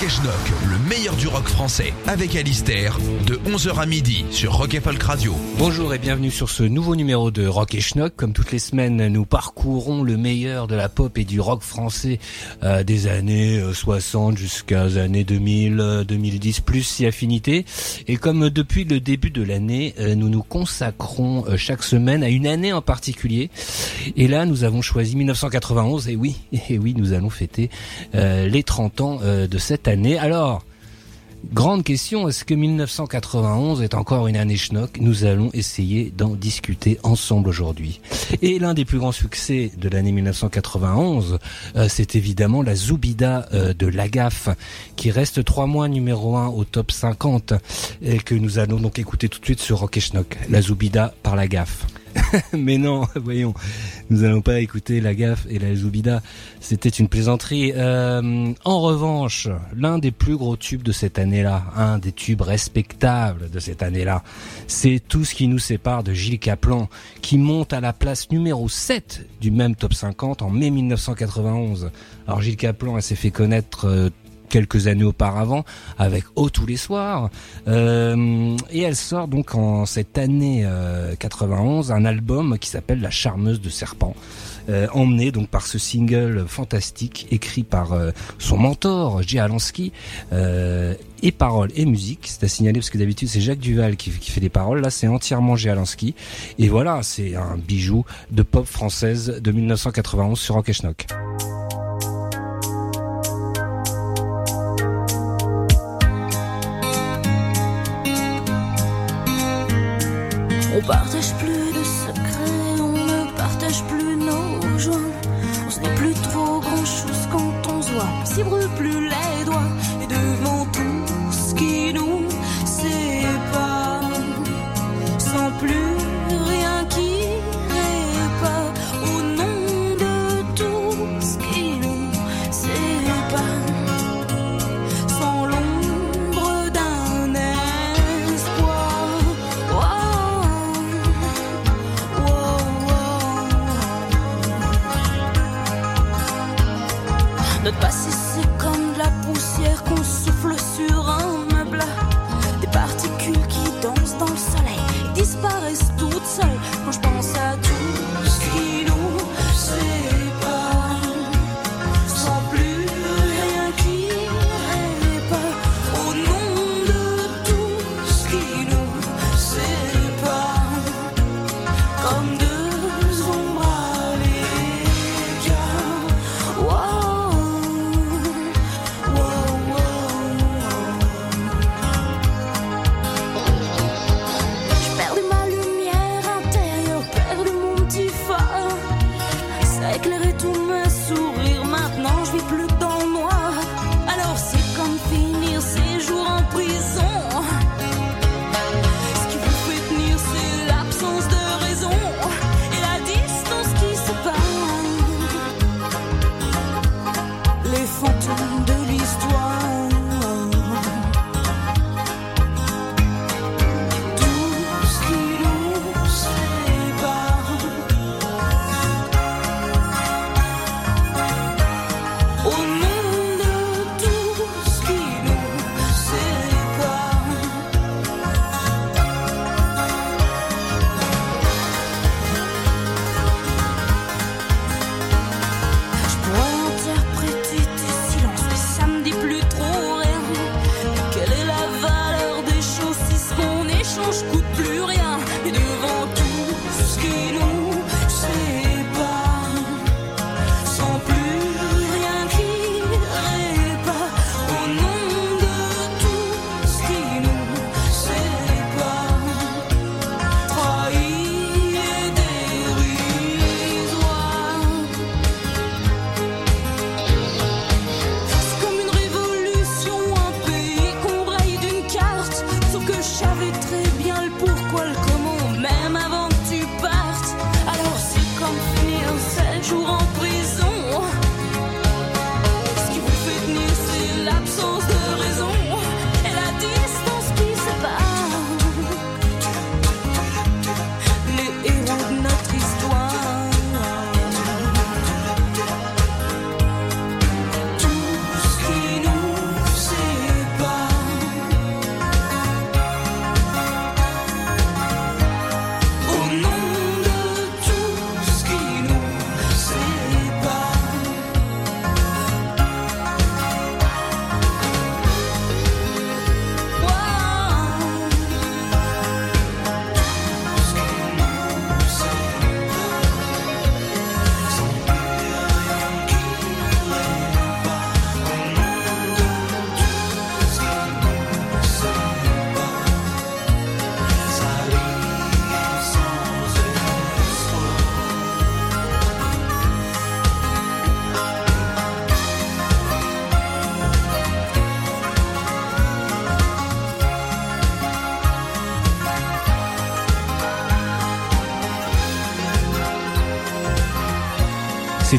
Rock et Schnock, le meilleur du rock français, avec Alistair, de 11h à midi sur Rock et Folk Radio. Bonjour et bienvenue sur ce nouveau numéro de Rock et Schnock. Comme toutes les semaines, nous parcourons le meilleur de la pop et du rock français euh, des années euh, 60 jusqu'à les années 2000, euh, 2010 plus si affinité. Et comme euh, depuis le début de l'année, euh, nous nous consacrons euh, chaque semaine à une année en particulier. Et là, nous avons choisi 1991. Et oui, et oui, nous allons fêter euh, les 30 ans euh, de cette année. Alors. Grande question, est-ce que 1991 est encore une année schnock? Nous allons essayer d'en discuter ensemble aujourd'hui. Et l'un des plus grands succès de l'année 1991, euh, c'est évidemment la Zoubida euh, de Lagaffe, qui reste trois mois numéro un au top 50, et que nous allons donc écouter tout de suite sur Rock et Schnock. La Zoubida par Lagaffe. Mais non, voyons, nous allons pas écouter la gaffe et la Zoubida. C'était une plaisanterie. Euh, en revanche, l'un des plus gros tubes de cette année-là, un des tubes respectables de cette année-là, c'est tout ce qui nous sépare de Gilles Caplan, qui monte à la place numéro 7 du même top 50 en mai 1991. Alors Gilles Caplan, s'est fait connaître euh, quelques années auparavant avec Oh tous les soirs Euh, et elle sort donc en cette année euh, 91 un album qui s'appelle La charmeuse de serpent euh, emmené donc par ce single fantastique écrit par euh, son mentor J. Alansky euh, et paroles et musique c'est à signaler parce que d'habitude c'est Jacques Duval qui, qui fait les paroles là c'est entièrement J. Alansky et voilà c'est un bijou de pop française de 1991 sur Rock et Schnock.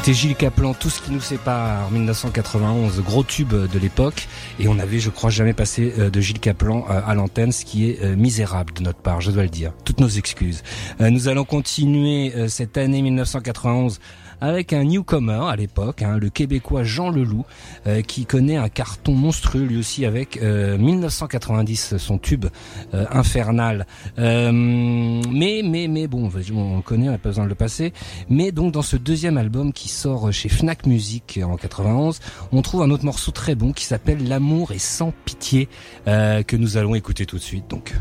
C'était Gilles Caplan, tout ce qui nous sépare en 1991, gros tube de l'époque. Et on avait, je crois, jamais passé euh, de Gilles Caplan euh, à l'antenne, ce qui est euh, misérable de notre part, je dois le dire. Toutes nos excuses. Nous allons continuer cette année 1991 avec un newcomer à l'époque, hein, le Québécois Jean Leloup, euh, qui connaît un carton monstrueux lui aussi avec 1990, euh, son tube euh, infernal. mais mais mais bon, on le connaît, on n'a pas besoin de le passer. Mais donc dans ce deuxième album qui sort chez Fnac Music en 91, on trouve un autre morceau très bon qui s'appelle L'amour est sans pitié que nous allons écouter tout de suite. Donc.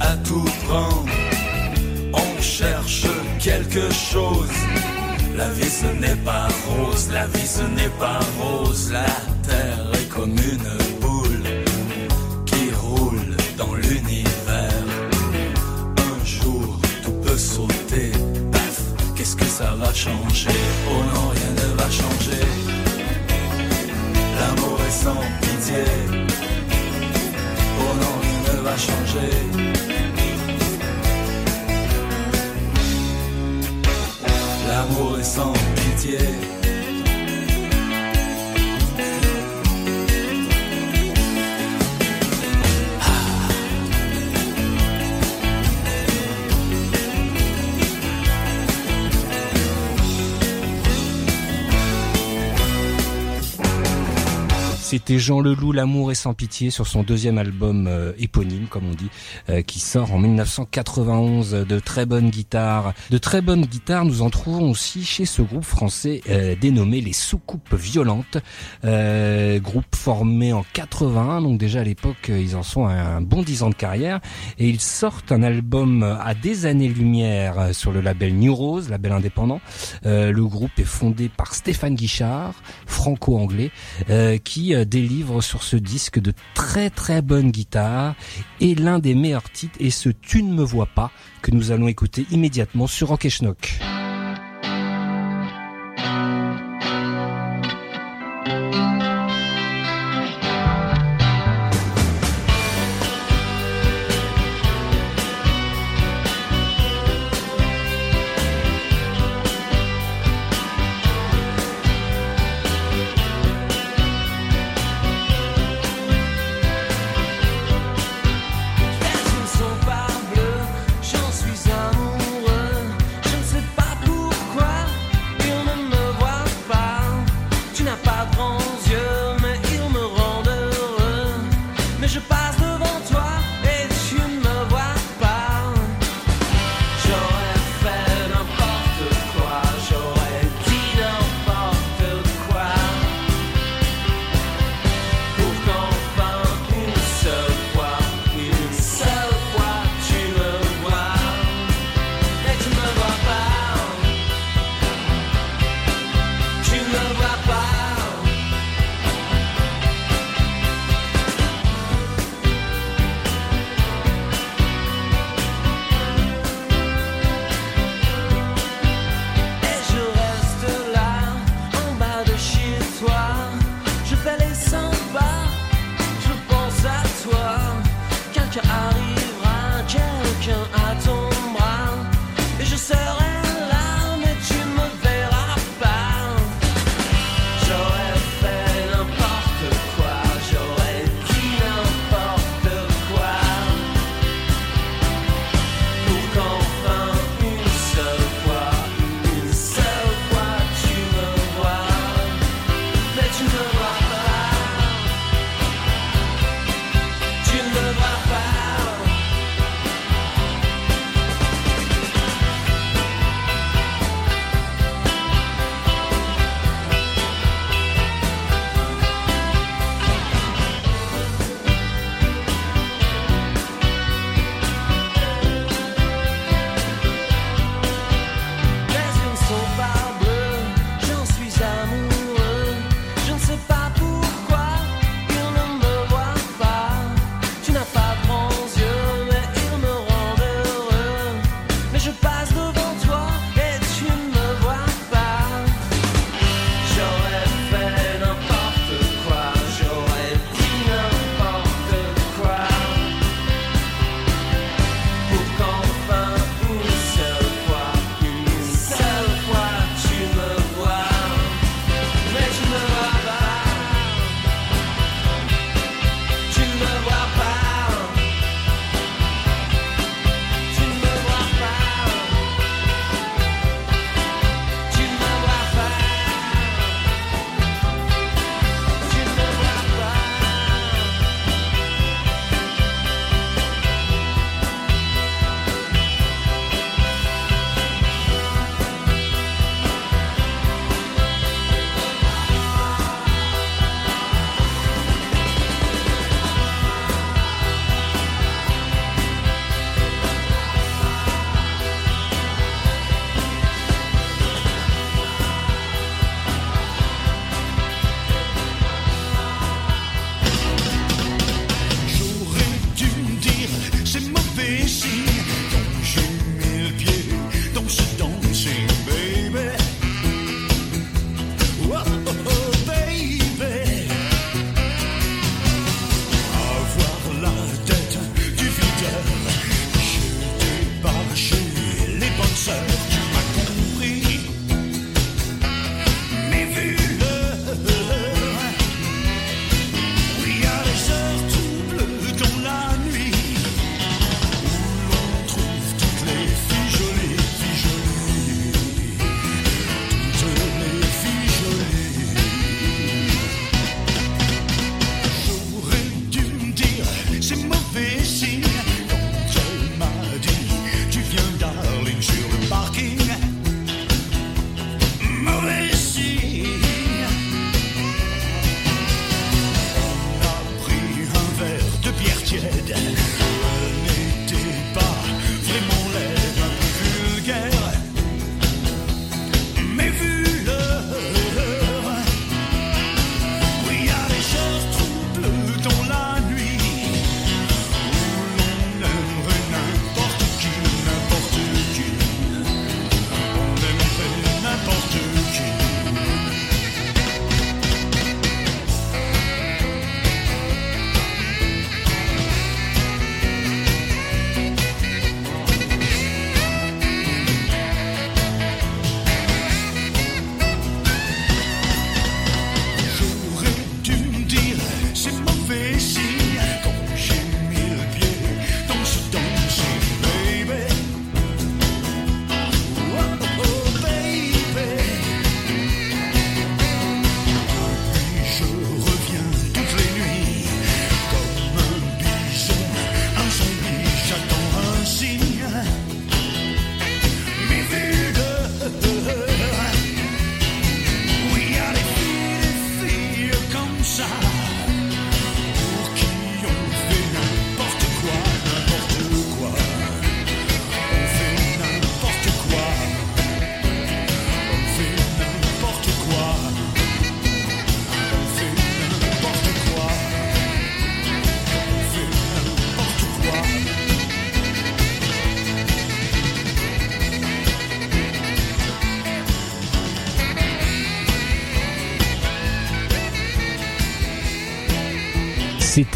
à tout prendre. On cherche quelque chose. La vie ce n'est pas rose, la vie ce n'est pas rose. La terre est comme une boule qui roule dans l'univers. Un jour tout peut sauter. Paf, qu'est-ce que ça va changer? Oh non, rien ne va changer. L'amour est sans pitié va changer. L'amour est sans pitié. C'était Jean Leloup, L'amour est sans pitié sur son deuxième album euh, éponyme, comme on dit, euh, qui sort en 1991. De très bonnes guitares, de très bonnes guitares, nous en trouvons aussi chez ce groupe français euh, dénommé les Soucoupes Violentes, groupe formé en 81. Donc déjà à l'époque, ils en sont un, bon dix ans de carrière et ils sortent un album à des années-lumière sur le label New Rose, label indépendant. le groupe est fondé par Stéphane Guichard, franco-anglais, qui délivre sur ce disque de très très bonnes guitares et l'un des meilleurs titres est ce Tu ne me vois pas que nous allons écouter immédiatement sur Rock et Schnock.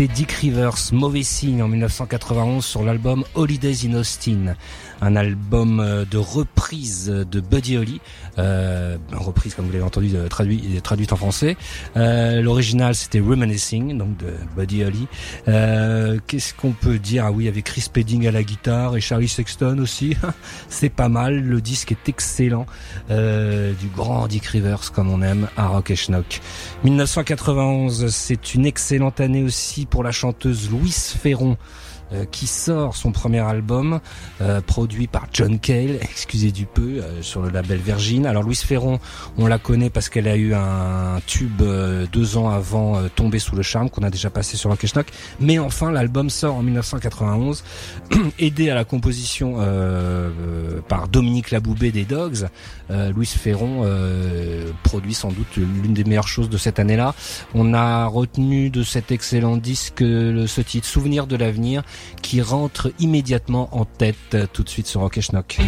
Dick Rivers, Mauvais Signe en 1991 sur l'album Holidays in Austin, un album euh, de reprise de Buddy Holly, euh, reprise comme vous l'avez entendu euh, traduit, traduite en français. Euh, L'original c'était Reminiscing, donc de Buddy Holly. Euh, Qu'est-ce qu'on peut dire? Ah oui, avec Chris Pedding à la guitare et Charlie Sexton aussi. C'est pas mal, le disque est excellent, euh, du grand Dick Rivers comme on aime à Rock et Schnock. 1991, c'est une excellente année aussi pour la chanteuse Louise Ferron. Euh, qui sort son premier album euh, produit par John Cale, excusez du peu, euh, sur le label Virgin. Alors Louise Ferron, on la connaît parce qu'elle a eu un tube deux ans avant Tomber sous le charme qu'on a déjà passé sur Rock Schnock. Mais enfin, l'album sort en 1991, aidé à la composition par Dominique Laboubé des Dogs. Louise Ferron produit sans doute l'une des meilleures choses de cette année-là. On a retenu de cet excellent disque ce titre Souvenir de l'avenir qui rentre immédiatement en tête euh, tout de suite sur Rock Schnock.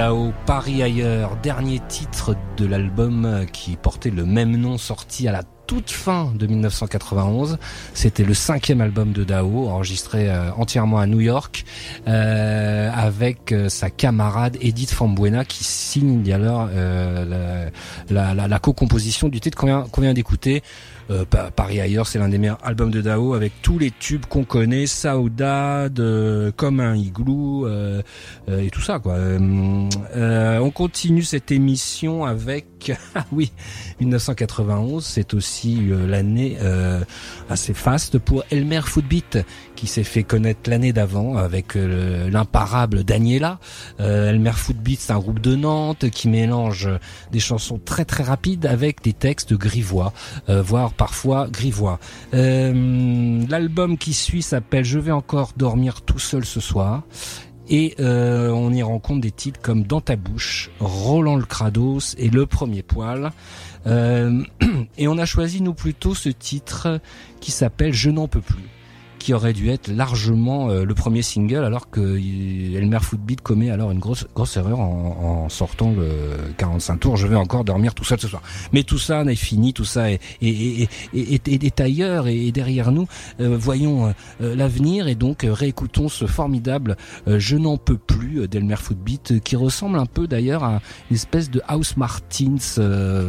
Dao, Paris ailleurs, dernier titre de l'album qui portait le même nom sorti à la toute fin de 1991. C'était le cinquième album de Dao, enregistré euh, entièrement à New York, euh, avec euh, sa camarade Edith Fambuena qui signe alors la, co-composition du titre qu'on vient d'écouter. Euh, Paris ailleurs, c'est l'un des meilleurs albums de Dao avec tous les tubes qu'on connaît, Saudade, euh, comme un igloo euh, euh, et tout ça quoi. on continue cette émission avec ah oui 1991, c'est aussi l'année assez faste pour Elmer Footbeat qui s'est fait connaître l'année d'avant avec l'imparable Daniela. Elmer Footbeat, c'est un groupe de Nantes qui mélange des chansons très très rapides avec des textes grivois, voire parfois grivois. Euh, l'album qui suit s'appelle Je vais encore dormir tout seul ce soir. Et euh, on y rencontre des titres comme Dans ta bouche, Roland le Crados et Le premier poil. Euh, et on a choisi nous plutôt ce titre qui s'appelle Je n'en peux plus qui aurait dû être largement euh, le premier single, alors que Elmer Footbeat commet alors une grosse grosse erreur en, sortant le 45 tours. Je vais encore dormir tout seul ce soir. Mais tout ça n'est fini, tout ça est, est, est, est ailleurs et derrière nous. Euh, voyons euh, l'avenir et donc réécoutons ce formidable Je n'en peux plus d'Elmer Footbeat qui ressemble un peu d'ailleurs à une espèce de House Martins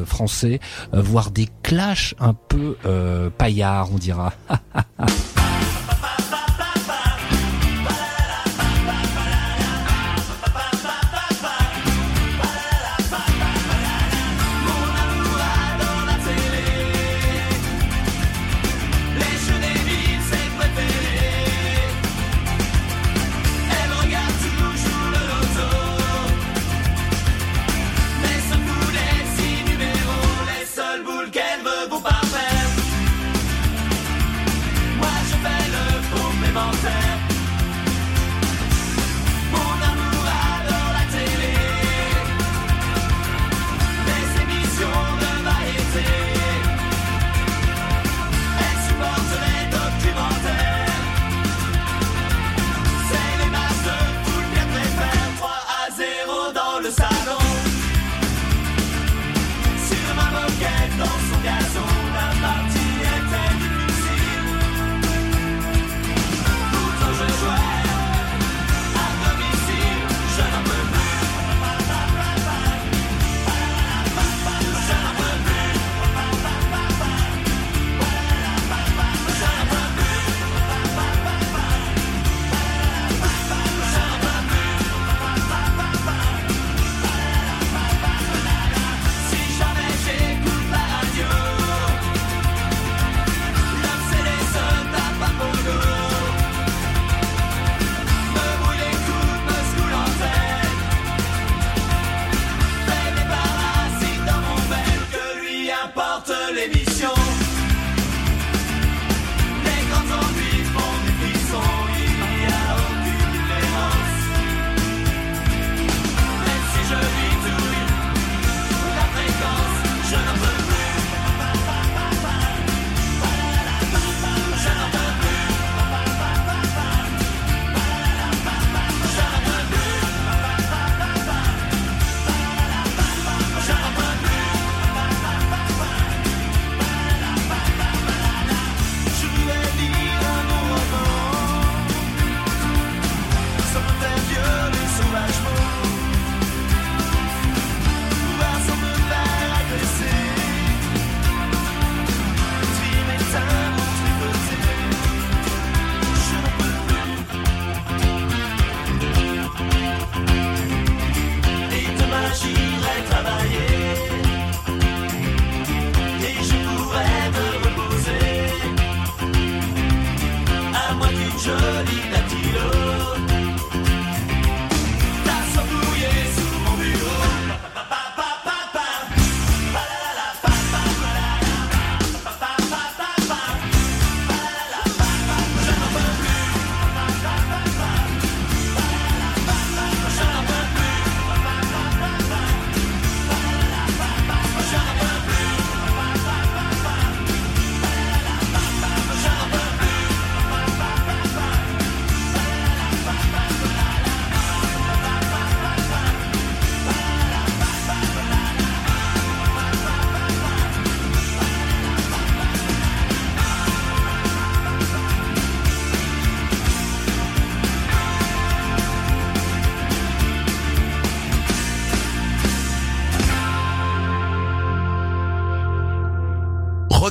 français, voire des clashs un peu paillards, on dira.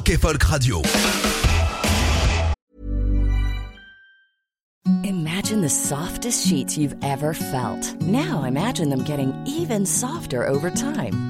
Rock et Folk Radio. Imagine the softest sheets you've ever felt. Now imagine them getting even softer over time.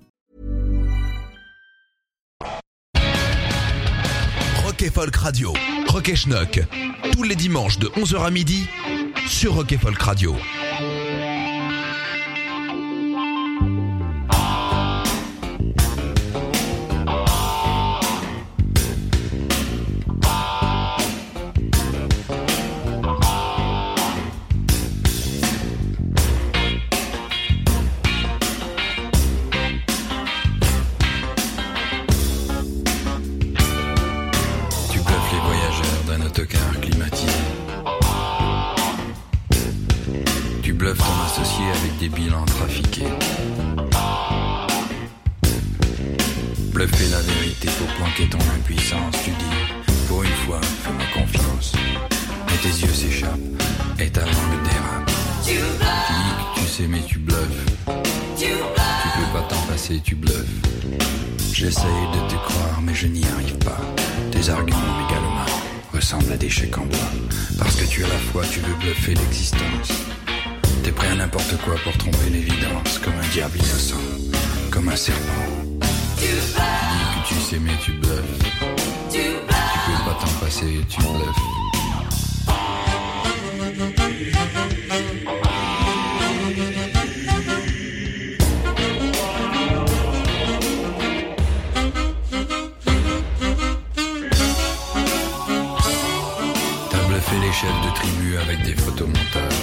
Rock et Folk Radio. Rock et Schnock. Tous les dimanches de 11h à midi sur Rock et Folk Radio. À des chèques en bois. Parce que tu as la foi, tu veux bluffer l'existence. T'es prêt à n'importe quoi pour tromper l'évidence, comme un diable innocent, comme un serpent. Tu dis que tu sais, mais tu bluffes. Tu peux pas t'en passer, tu bluffes. Chefs de tribu avec des photomontages.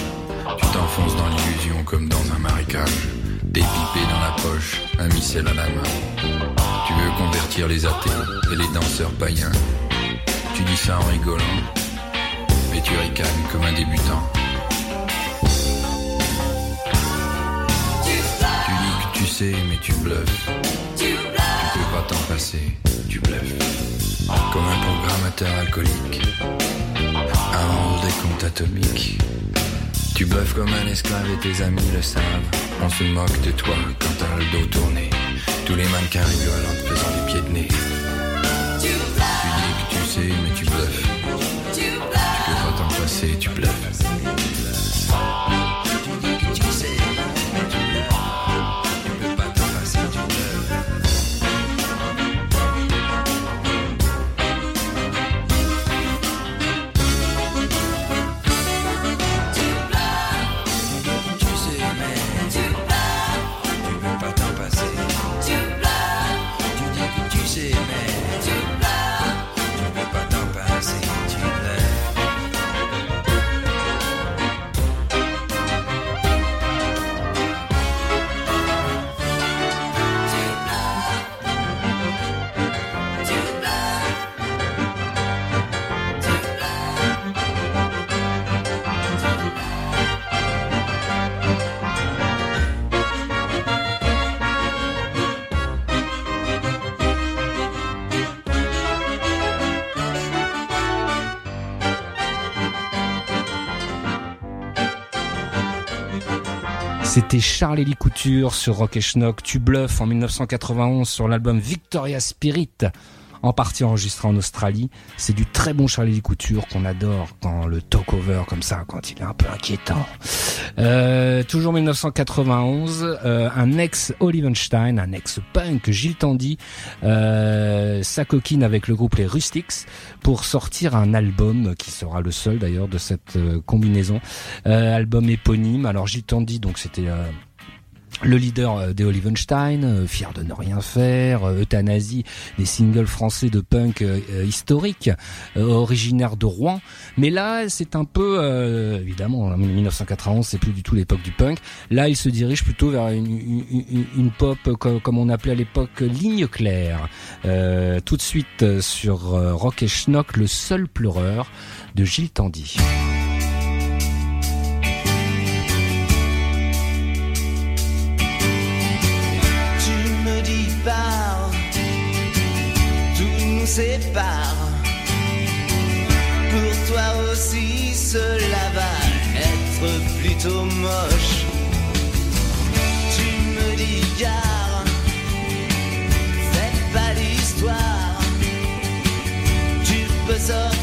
Tu t'enfonces dans l'illusion comme dans un marécage. Des pipés dans la poche, un missel à la main. Tu veux convertir les athées et les danseurs païens. Tu dis ça en rigolant, mais tu ricanes comme un débutant. Tu dis que tu sais, mais tu bluffes. Tu peux pas t'en passer, tu bluffes. Comme un programmateur alcoolique. Un des comptes atomiques. Tu bluffes comme un esclave et tes amis le savent. On se moque de toi quand t'as le dos tourné. Tous les mannequins rigolent en te faisant des pieds de nez. Tu dis que tu sais, mais tu bluffes. Tu peux pas t'en passer, tu bluffes. C'était Charles Elie Couture sur Rock et Schnock, Tu bluffes en 1991 sur l'album Victoria Spirit, en partie enregistré en Australie. C'est du très bon Charles Elie Couture qu'on adore quand le talk over comme ça, quand il est un peu inquiétant. Euh, toujours 1991, euh, un ex Olivenstein, un ex punk Gilles Tandy, euh, s'acoquine avec le groupe Les Rustics pour sortir un album qui sera le seul d'ailleurs de cette euh, combinaison, Euh, album éponyme. Alors Gilles Tandy, donc c'était euh, le leader euh, des Olivenstein, euh, fier de ne rien faire, euh, euthanasie, des singles français de punk historiques, originaire de Rouen. Mais là, c'est un peu, évidemment, en 1991, c'est plus du tout l'époque du punk. Là, il se dirige plutôt vers une, pop comme, on appelait à l'époque ligne claire. tout de suite sur Rock et Schnock, le seul pleureur de Gilles Tandy. Sépare. Pour toi aussi, cela va être plutôt moche. Tu me dis, gare, fais pas l'histoire. Tu peux sortir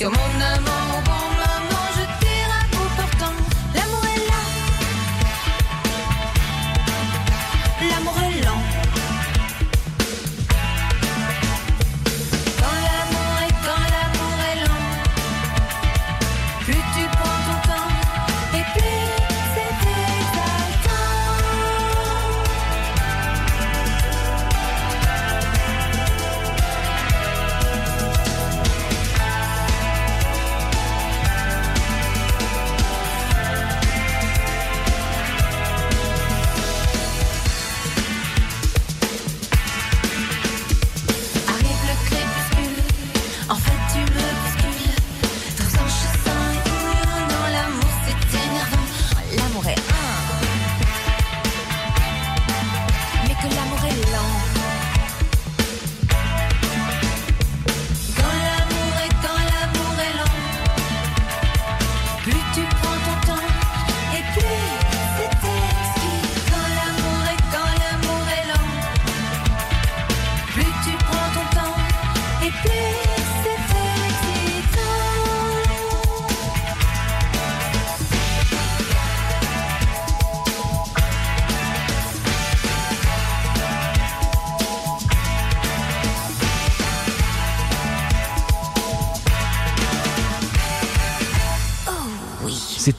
sur mon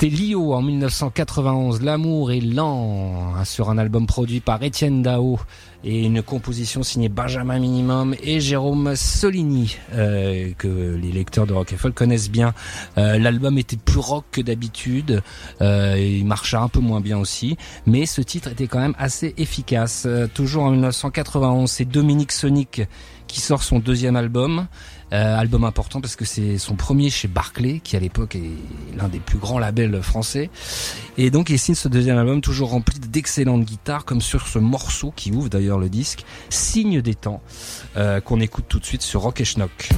C'était Lio en 1991, L'amour est lent, hein, sur un album produit par Étienne Dao et une composition signée Benjamin Minimum et Jérôme Solini, euh, que les lecteurs de Rock and Folk connaissent bien. Euh, L'album était plus rock que d'habitude, euh, il marcha un peu moins bien aussi, mais ce titre était quand même assez efficace. Euh, toujours en 1991, c'est Dominique Sonic qui sort son deuxième album. Euh, album important parce que c'est son premier chez Barclay, qui à l'époque est l'un des plus grands labels français. Et donc il signe ce deuxième album toujours rempli d'excellentes guitares, comme sur ce morceau qui ouvre d'ailleurs le disque, Signe des temps, euh, qu'on écoute tout de suite sur Rock et Schnock.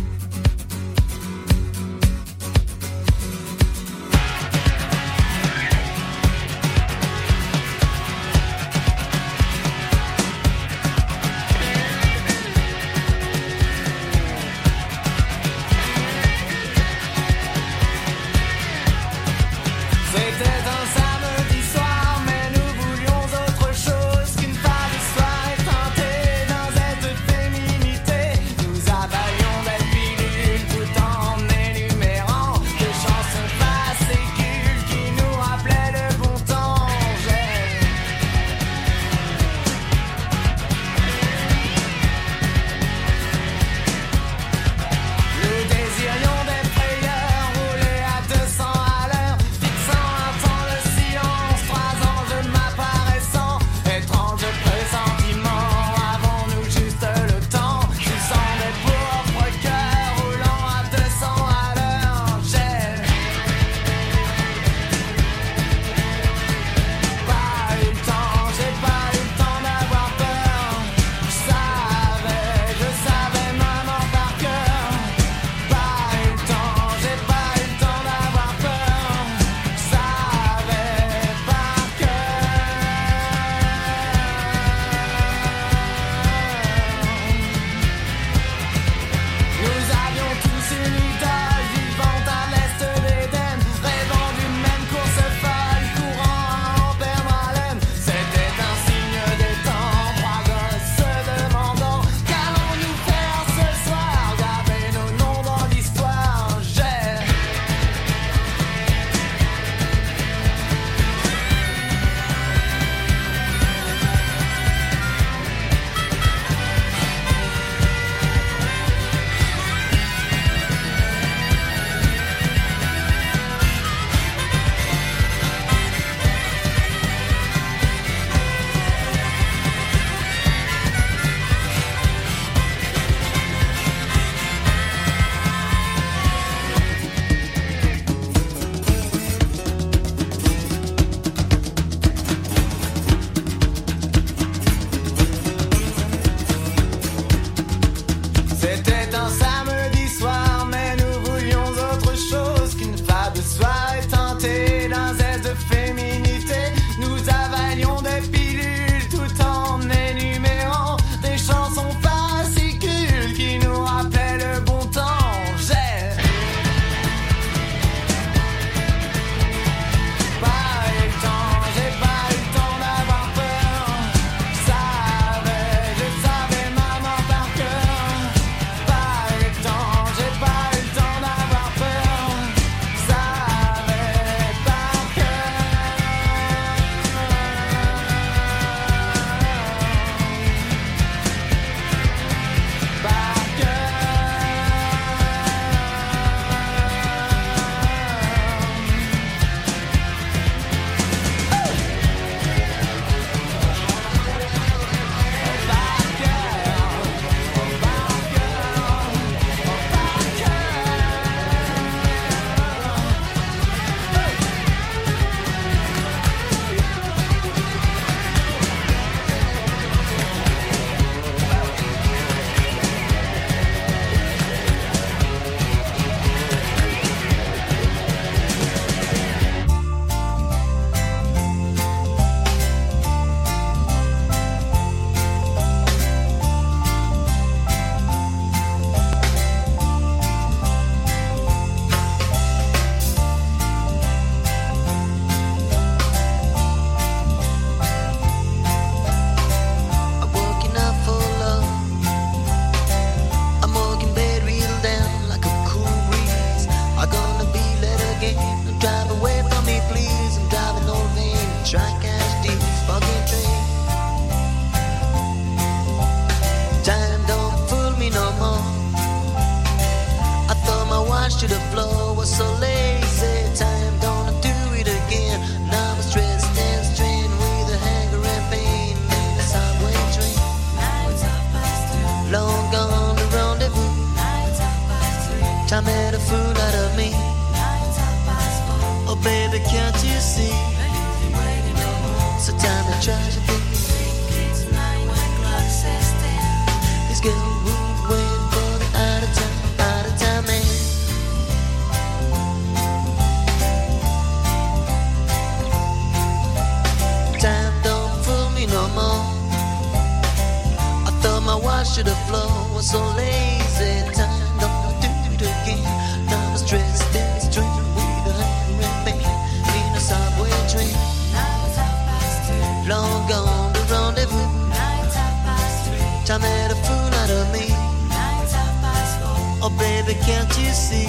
Baby, can't you see?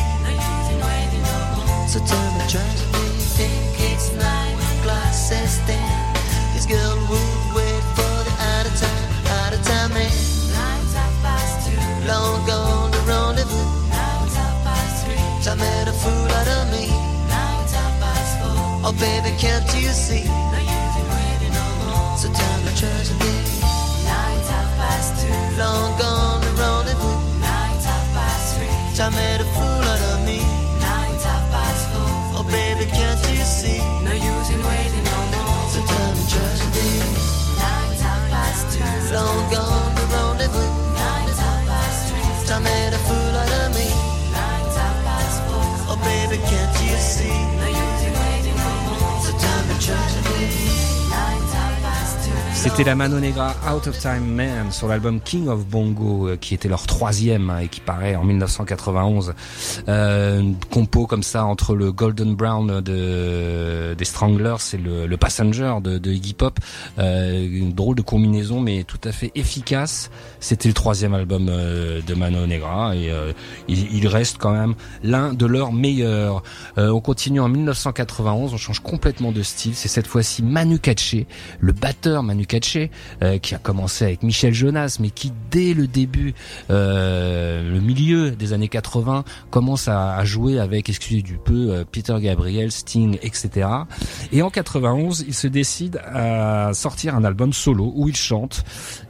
So me, try to think it's nine glasses then. This girl would wait for the out of time, out of time man. Long gone the rendezvous. Time made a fool out of me. Oh baby, can't you see? So tell me, try to think. Long gone the rendezvous. Time made a fool out of me. Oh baby, can't you see? No use in waiting no more. So tell me, try to think. Long gone the rendezvous. Time made a fool out of me. Oh baby, can't you see? No use in waiting no more. So tell me, think. C'était la Mano Negra Out of Time Man sur l'album King of Bongo euh, qui était leur troisième hein, et qui paraît en 1991. Euh, compo comme ça entre le Golden Brown de, des Stranglers et le, le Passenger de, de Iggy Pop. Euh, une drôle de combinaison mais tout à fait efficace. C'était le troisième album euh, de Mano Negra et euh, il, reste quand même l'un de leurs meilleurs. Euh, on continue en 1991, on change complètement de style. C'est cette fois-ci Manu Katché, le batteur Manu Katché, euh, qui a commencé avec Michel Jonas, mais qui dès le début, euh, le milieu des années 80, commence à, à jouer avec, excusez du peu, euh, Peter Gabriel, Sting, etc. Et en 91, il se décide à sortir un album solo où il chante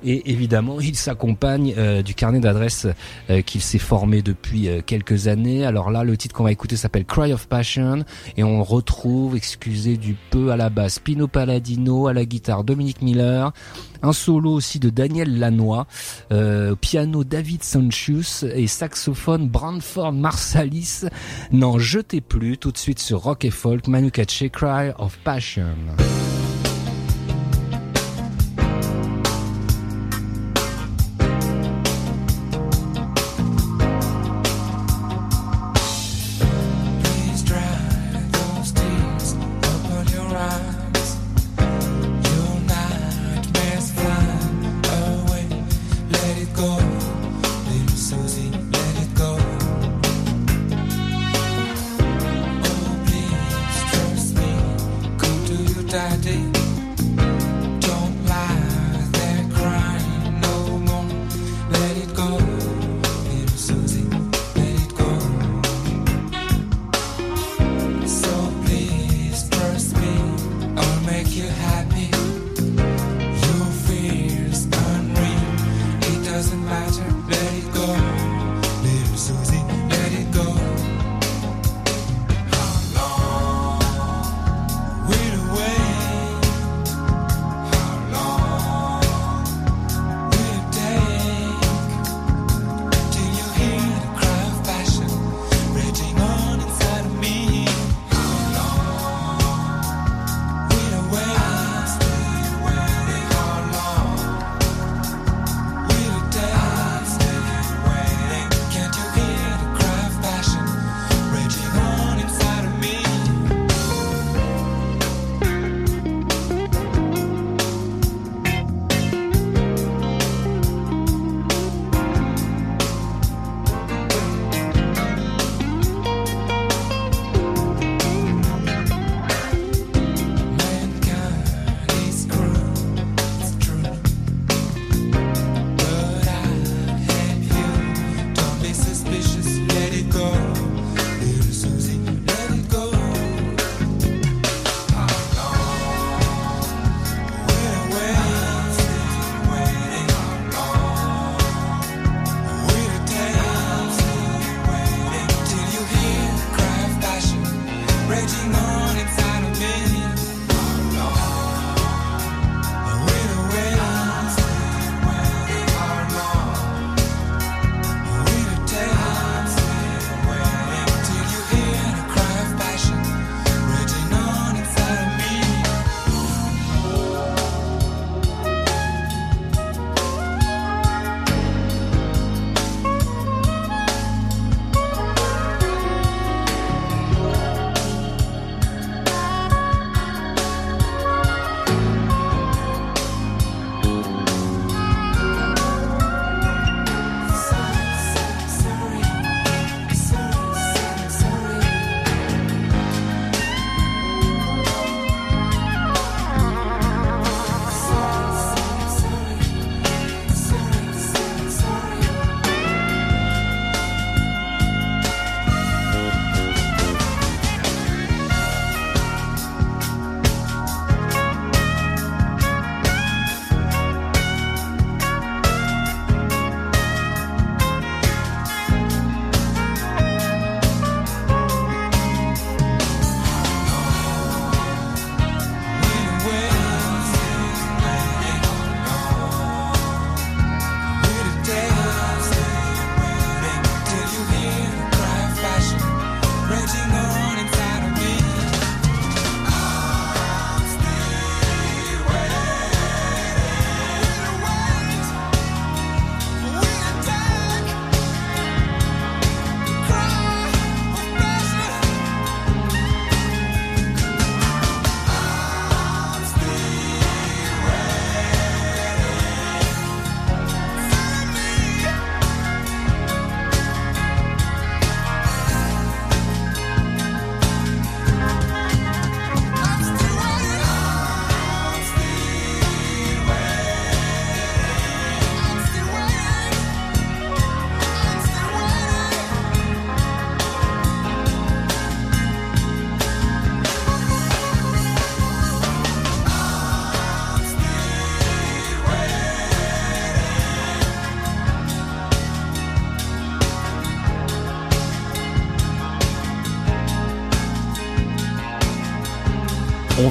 et évidemment il s'accompagne euh, du carnet d'adresses euh, qu'il s'est formé depuis quelques années. Alors là, le titre qu'on va écouter s'appelle Cry of Passion et on retrouve, excusez du peu, à la basse Pino Palladino, à la guitare Dominique Miller, un solo aussi de Daniel Lanois, euh, piano David Sancius et saxophone Branford Marsalis. N'en jetez plus tout de suite sur Rock et Folk, Manu Cry of Passion.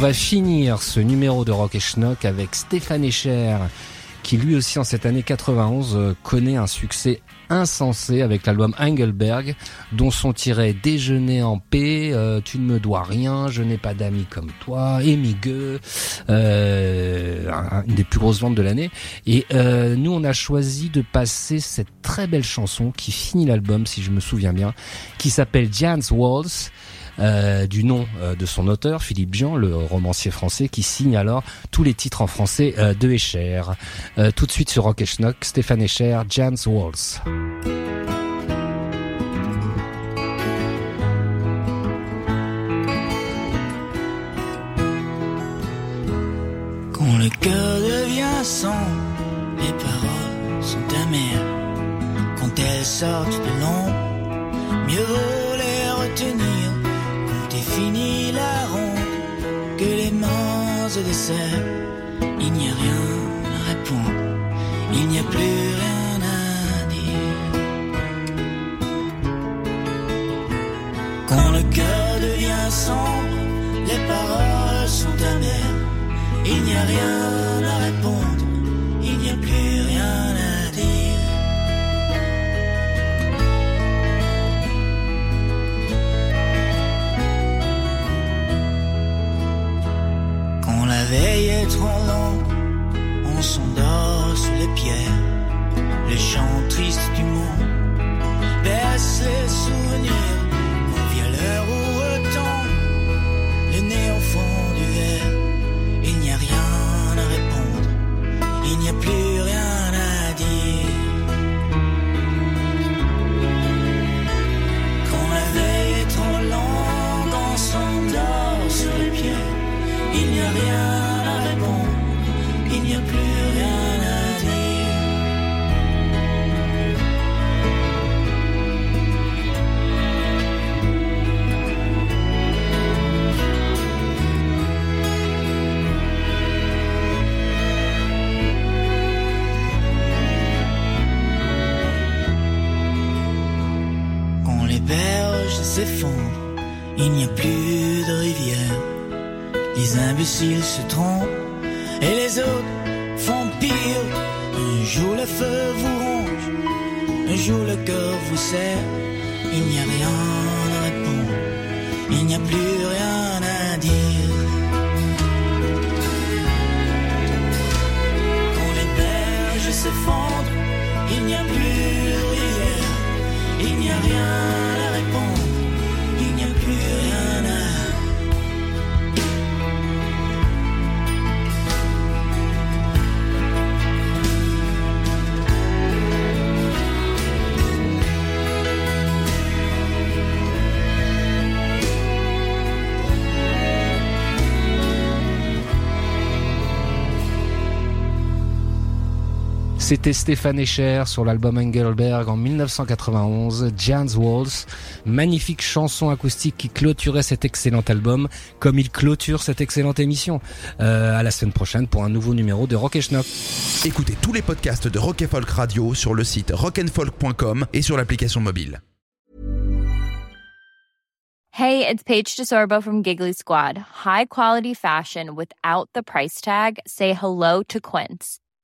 Va finir ce numéro de Rock et Schnock avec Stéphane Echer, qui lui aussi en cette année 91 euh, connaît un succès insensé avec l'album Engelberg, dont sont tirés Déjeuner en paix, euh, Tu ne me dois rien, Je n'ai pas d'amis comme toi, Émigue, euh, un- une des plus grosses ventes de l'année. Et euh, nous, on a choisi de passer cette très belle chanson qui finit l'album, si je me souviens bien, qui s'appelle Jan's Waltz. Euh, du nom euh, de son auteur, Philippe Jean, le romancier français, qui signe alors tous les titres en français euh, de Escher. Tout de suite sur Rock et Schnock, Stéphane Escher, Jan's Waltz. Quand le cœur devient sang, les paroles sont amères. Quand elles sortent de l'ombre, mieux vaut les retenir. Fini la ronde, que les mains se desserrent, il n'y a rien à répondre, il n'y a plus rien à dire. Quand le cœur devient sombre, les paroles sont amères. Il n'y a rien à répondre, Veille est trop longue, on s'endort sous les pierres. Les chants tristes du monde baissent les souvenirs. Berges s'effondrent, il n'y a plus de rivière. Les imbéciles se trompent et les autres font pire. Un jour le feu vous ronge, un jour le cœur vous serre. Il n'y a rien à répondre, il n'y a plus rien à dire. Quand les berges s'effondrent, il n'y a plus de rivière. Il n'y a rien C'était Stéphane Escher sur l'album Engelberg en 1991, Jan's Waltz, magnifique chanson acoustique qui clôturait cet excellent album, comme il clôture cette excellente émission. Euh, à la semaine prochaine pour un nouveau numéro de Rock et Schnock. Écoutez tous les podcasts de Rock and Folk Radio sur le site rockandfolk.com et sur l'application mobile. Hey, it's Paige DeSorbo from Giggly Squad. High quality fashion without the price tag. Say hello to Quince.